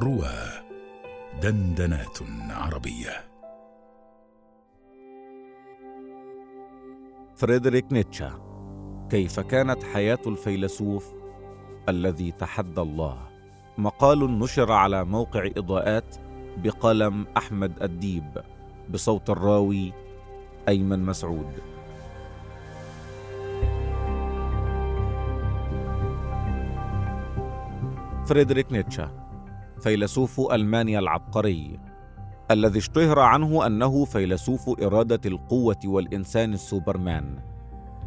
روى دندنات عربية. فريدريك نيتشه كيف كانت حياة الفيلسوف الذي تحدى الله؟ مقال نشر على موقع إضاءات بقلم أحمد الديب بصوت الراوي أيمن مسعود. فريدريك نيتشه فيلسوف ألمانيا العبقري الذي اشتهر عنه أنه فيلسوف إرادة القوة والإنسان السوبرمان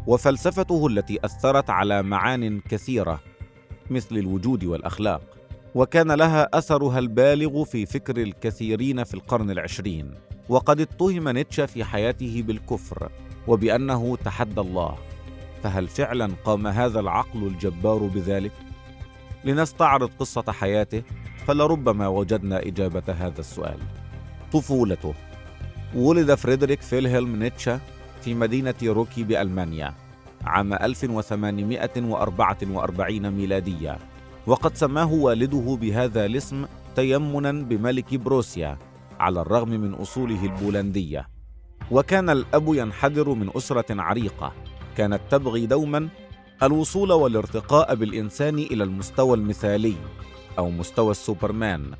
وفلسفته التي أثرت على معان كثيرة مثل الوجود والأخلاق وكان لها أثرها البالغ في فكر الكثيرين في القرن العشرين وقد اتهم نيتشه في حياته بالكفر وبأنه تحدى الله فهل فعلا قام هذا العقل الجبار بذلك؟ لنستعرض قصة حياته فلربما وجدنا إجابة هذا السؤال. طفولته. ولد فريدريك فيلهلم نيتشه في مدينة روكي بألمانيا عام 1844 ميلادية وقد سماه والده بهذا الاسم تيمنا بملك بروسيا على الرغم من أصوله البولندية. وكان الأب ينحدر من أسرة عريقة كانت تبغي دوما الوصول والارتقاء بالإنسان إلى المستوى المثالي. أو مستوى السوبرمان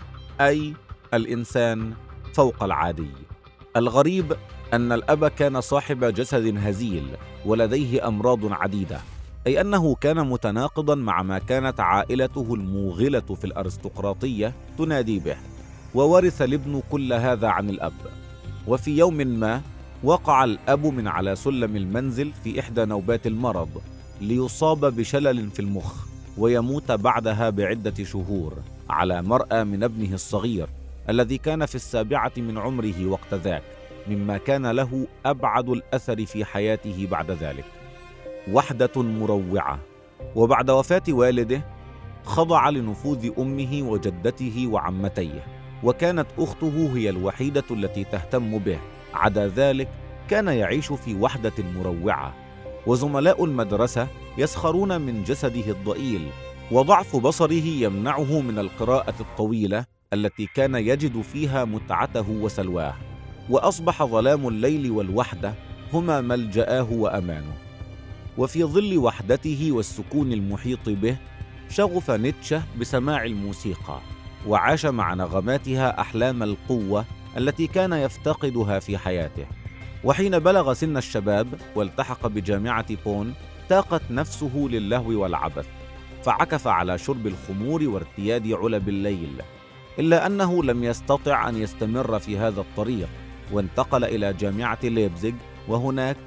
أي الإنسان فوق العادي. الغريب أن الأب كان صاحب جسد هزيل ولديه أمراض عديدة أي أنه كان متناقضا مع ما كانت عائلته الموغلة في الأرستقراطية تنادي به وورث الابن كل هذا عن الأب. وفي يوم ما وقع الأب من على سلم المنزل في إحدى نوبات المرض ليصاب بشلل في المخ. ويموت بعدها بعدة شهور على مرأى من ابنه الصغير الذي كان في السابعة من عمره وقت ذاك مما كان له أبعد الأثر في حياته بعد ذلك. وحدة مروعة. وبعد وفاة والده خضع لنفوذ أمه وجدته وعمتيه. وكانت أخته هي الوحيدة التي تهتم به. عدا ذلك كان يعيش في وحدة مروعة. وزملاء المدرسة يسخرون من جسده الضئيل وضعف بصره يمنعه من القراءة الطويلة التي كان يجد فيها متعته وسلواه. وأصبح ظلام الليل والوحدة هما ملجاه وأمانه. وفي ظل وحدته والسكون المحيط به شغف نيتشه بسماع الموسيقى وعاش مع نغماتها أحلام القوة التي كان يفتقدها في حياته. وحين بلغ سن الشباب والتحق بجامعة بون تاقت نفسه للهو والعبث فعكف على شرب الخمور وارتياد علب الليل إلا أنه لم يستطع أن يستمر في هذا الطريق وانتقل إلى جامعة ليبزيغ وهناك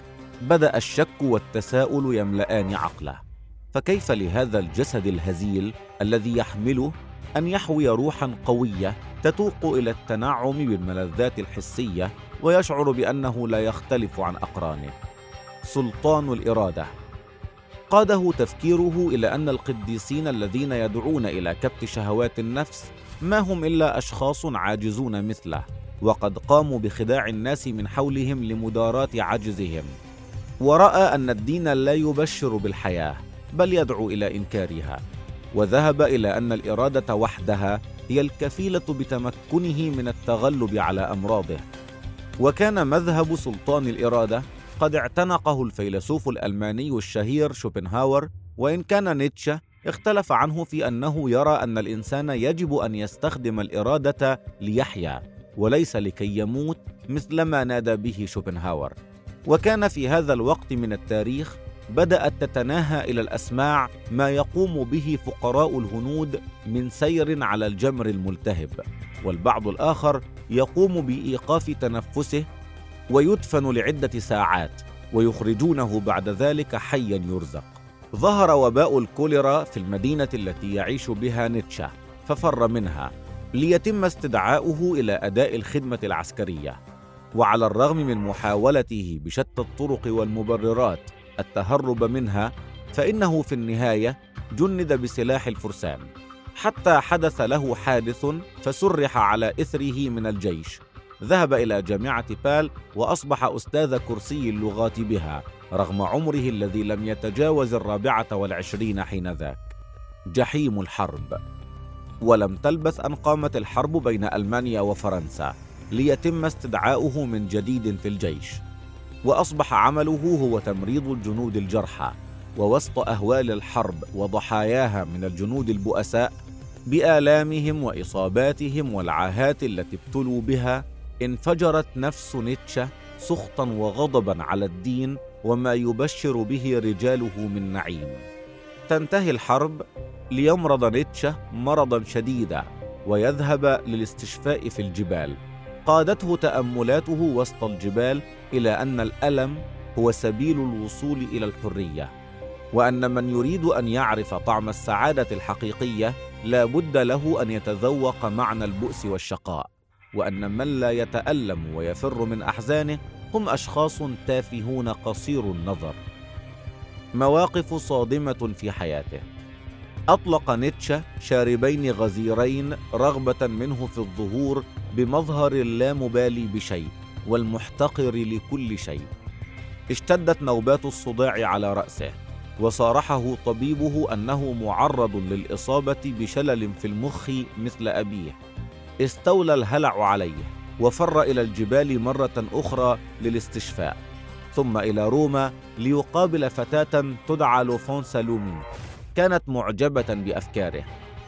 بدأ الشك والتساؤل يملان عقله. فكيف لهذا الجسد الهزيل الذي يحمله أن يحوي روحا قوية تتوق إلى التنعم بالملذات الحسية ويشعر بأنه لا يختلف عن أقرانه. سلطان الإرادة. قاده تفكيره إلى أن القديسين الذين يدعون إلى كبت شهوات النفس ما هم إلا أشخاص عاجزون مثله وقد قاموا بخداع الناس من حولهم لمداراه عجزهم. ورأى أن الدين لا يبشر بالحياة بل يدعو إلى إنكارها. وذهب إلى أن الإرادة وحدها هي الكفيلة بتمكنه من التغلب على أمراضه. وكان مذهب سلطان الإرادة قد اعتنقه الفيلسوف الألماني الشهير شوبنهاور وإن كان نيتشه اختلف عنه في أنه يرى أن الإنسان يجب أن يستخدم الإرادة ليحيا وليس لكي يموت مثل ما نادى به شوبنهاور. وكان في هذا الوقت من التاريخ بدأت تتناهى إلى الأسماع ما يقوم به فقراء الهنود من سير على الجمر الملتهب. والبعض الآخر يقوم بإيقاف تنفسه ويدفن لعدة ساعات ويخرجونه بعد ذلك حيا يرزق. ظهر وباء الكوليرا في المدينة التي يعيش بها نيتشه ففر منها ليتم استدعاؤه إلى أداء الخدمة العسكرية. وعلى الرغم من محاولته بشتى الطرق والمبررات التهرب منها فإنه في النهاية جند بسلاح الفرسان. حتى حدث له حادث فسرح على إثره من الجيش. ذهب إلى جامعة بال وأصبح أستاذ كرسي اللغات بها رغم عمره الذي لم يتجاوز الرابعة والعشرين حين ذاك. جحيم الحرب. ولم تلبث أن قامت الحرب بين ألمانيا وفرنسا ليتم استدعاؤه من جديد في الجيش. وأصبح عمله هو تمريض الجنود الجرحى ووسط أهوال الحرب وضحاياها من الجنود البؤساء بآلامهم وإصاباتهم والعاهات التي ابتلوا بها انفجرت نفس نيتشه سخطا وغضبا على الدين وما يبشر به رجاله من نعيم. تنتهي الحرب ليمرض نيتشه مرضا شديدا ويذهب للاستشفاء في الجبال. قادته تأملاته وسط الجبال إلى أن الألم هو سبيل الوصول إلى الحرية. وأن من يريد أن يعرف طعم السعادة الحقيقية لا بد له أن يتذوق معنى البؤس والشقاء. وأن من لا يتألم ويفر من أحزانه هم أشخاص تافهون قصير النظر. مواقف صادمة في حياته. أطلق نيتشه شاربين غزيرين رغبة منه في الظهور بمظهر اللامبالي بشيء والمحتقر لكل شيء. اشتدت نوبات الصداع على رأسه. وصارحه طبيبه أنه معرض للإصابة بشلل في المخ مثل أبيه. استولى الهلع عليه وفر إلى الجبال مرة أخرى للاستشفاء. ثم إلى روما ليقابل فتاة تدعى لوفون سالومي كانت معجبة بأفكاره.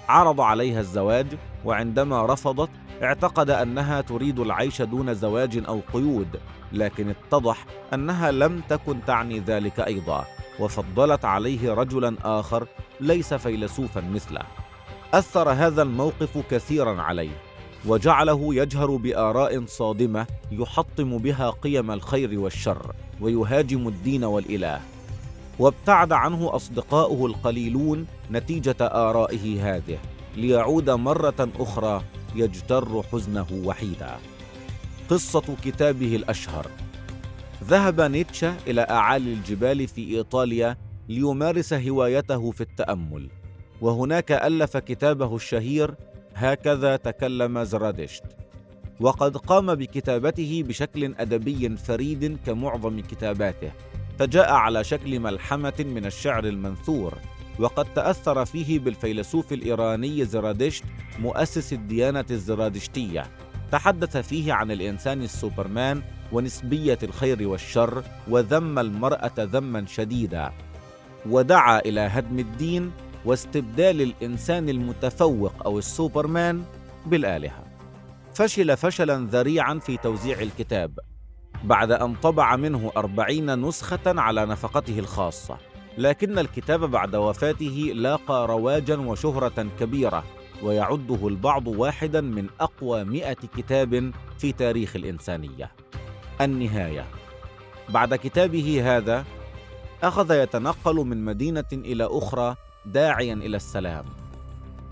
عرض عليها الزواج وعندما رفضت اعتقد أنها تريد العيش دون زواج أو قيود لكن اتضح أنها لم تكن تعني ذلك أيضا. وفضلت عليه رجلا آخر ليس فيلسوفا مثله. أثر هذا الموقف كثيرا عليه وجعله يجهر بآراء صادمة يحطم بها قيم الخير والشر ويهاجم الدين والإله. وابتعد عنه أصدقاؤه القليلون نتيجة آرائه هذه ليعود مرة أخرى يجتر حزنه وحيدا. قصة كتابه الأشهر. ذهب نيتشه إلى أعالي الجبال في إيطاليا ليمارس هوايته في التأمل. وهناك ألف كتابه الشهير هكذا تكلم زرادشت وقد قام بكتابته بشكل أدبي فريد كمعظم كتاباته. فجاء على شكل ملحمة من الشعر المنثور. وقد تأثر فيه بالفيلسوف الإيراني زرادشت مؤسس الديانة الزرادشتية. تحدث فيه عن الإنسان السوبرمان ونسبية الخير والشر وذم المرأة ذما شديدا. ودعا إلى هدم الدين واستبدال الإنسان المتفوق أو السوبرمان بالآلهة. فشل فشلا ذريعا في توزيع الكتاب بعد أن طبع منه أربعين نسخة على نفقته الخاصة. لكن الكتاب بعد وفاته لاقى رواجا وشهرة كبيرة ويعده البعض واحدا من أقوى مئة كتاب في تاريخ الإنسانية. النهاية. بعد كتابه هذا أخذ يتنقل من مدينة إلى أخرى داعيا إلى السلام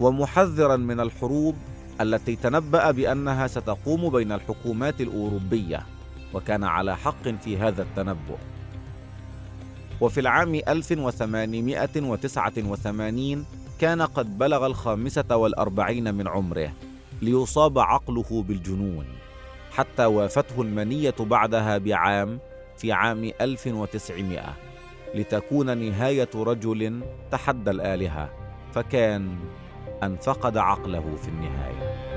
ومحذرا من الحروب التي تنبأ بأنها ستقوم بين الحكومات الأوروبية وكان على حق في هذا التنبؤ. وفي العام 1889 كان قد بلغ الخامسة والأربعين من عمره ليصاب عقله بالجنون. حتى وافته المنية بعدها بعام في عام 1900 لتكون نهاية رجل تحدى الآلهة فكان أن فقد عقله في النهاية.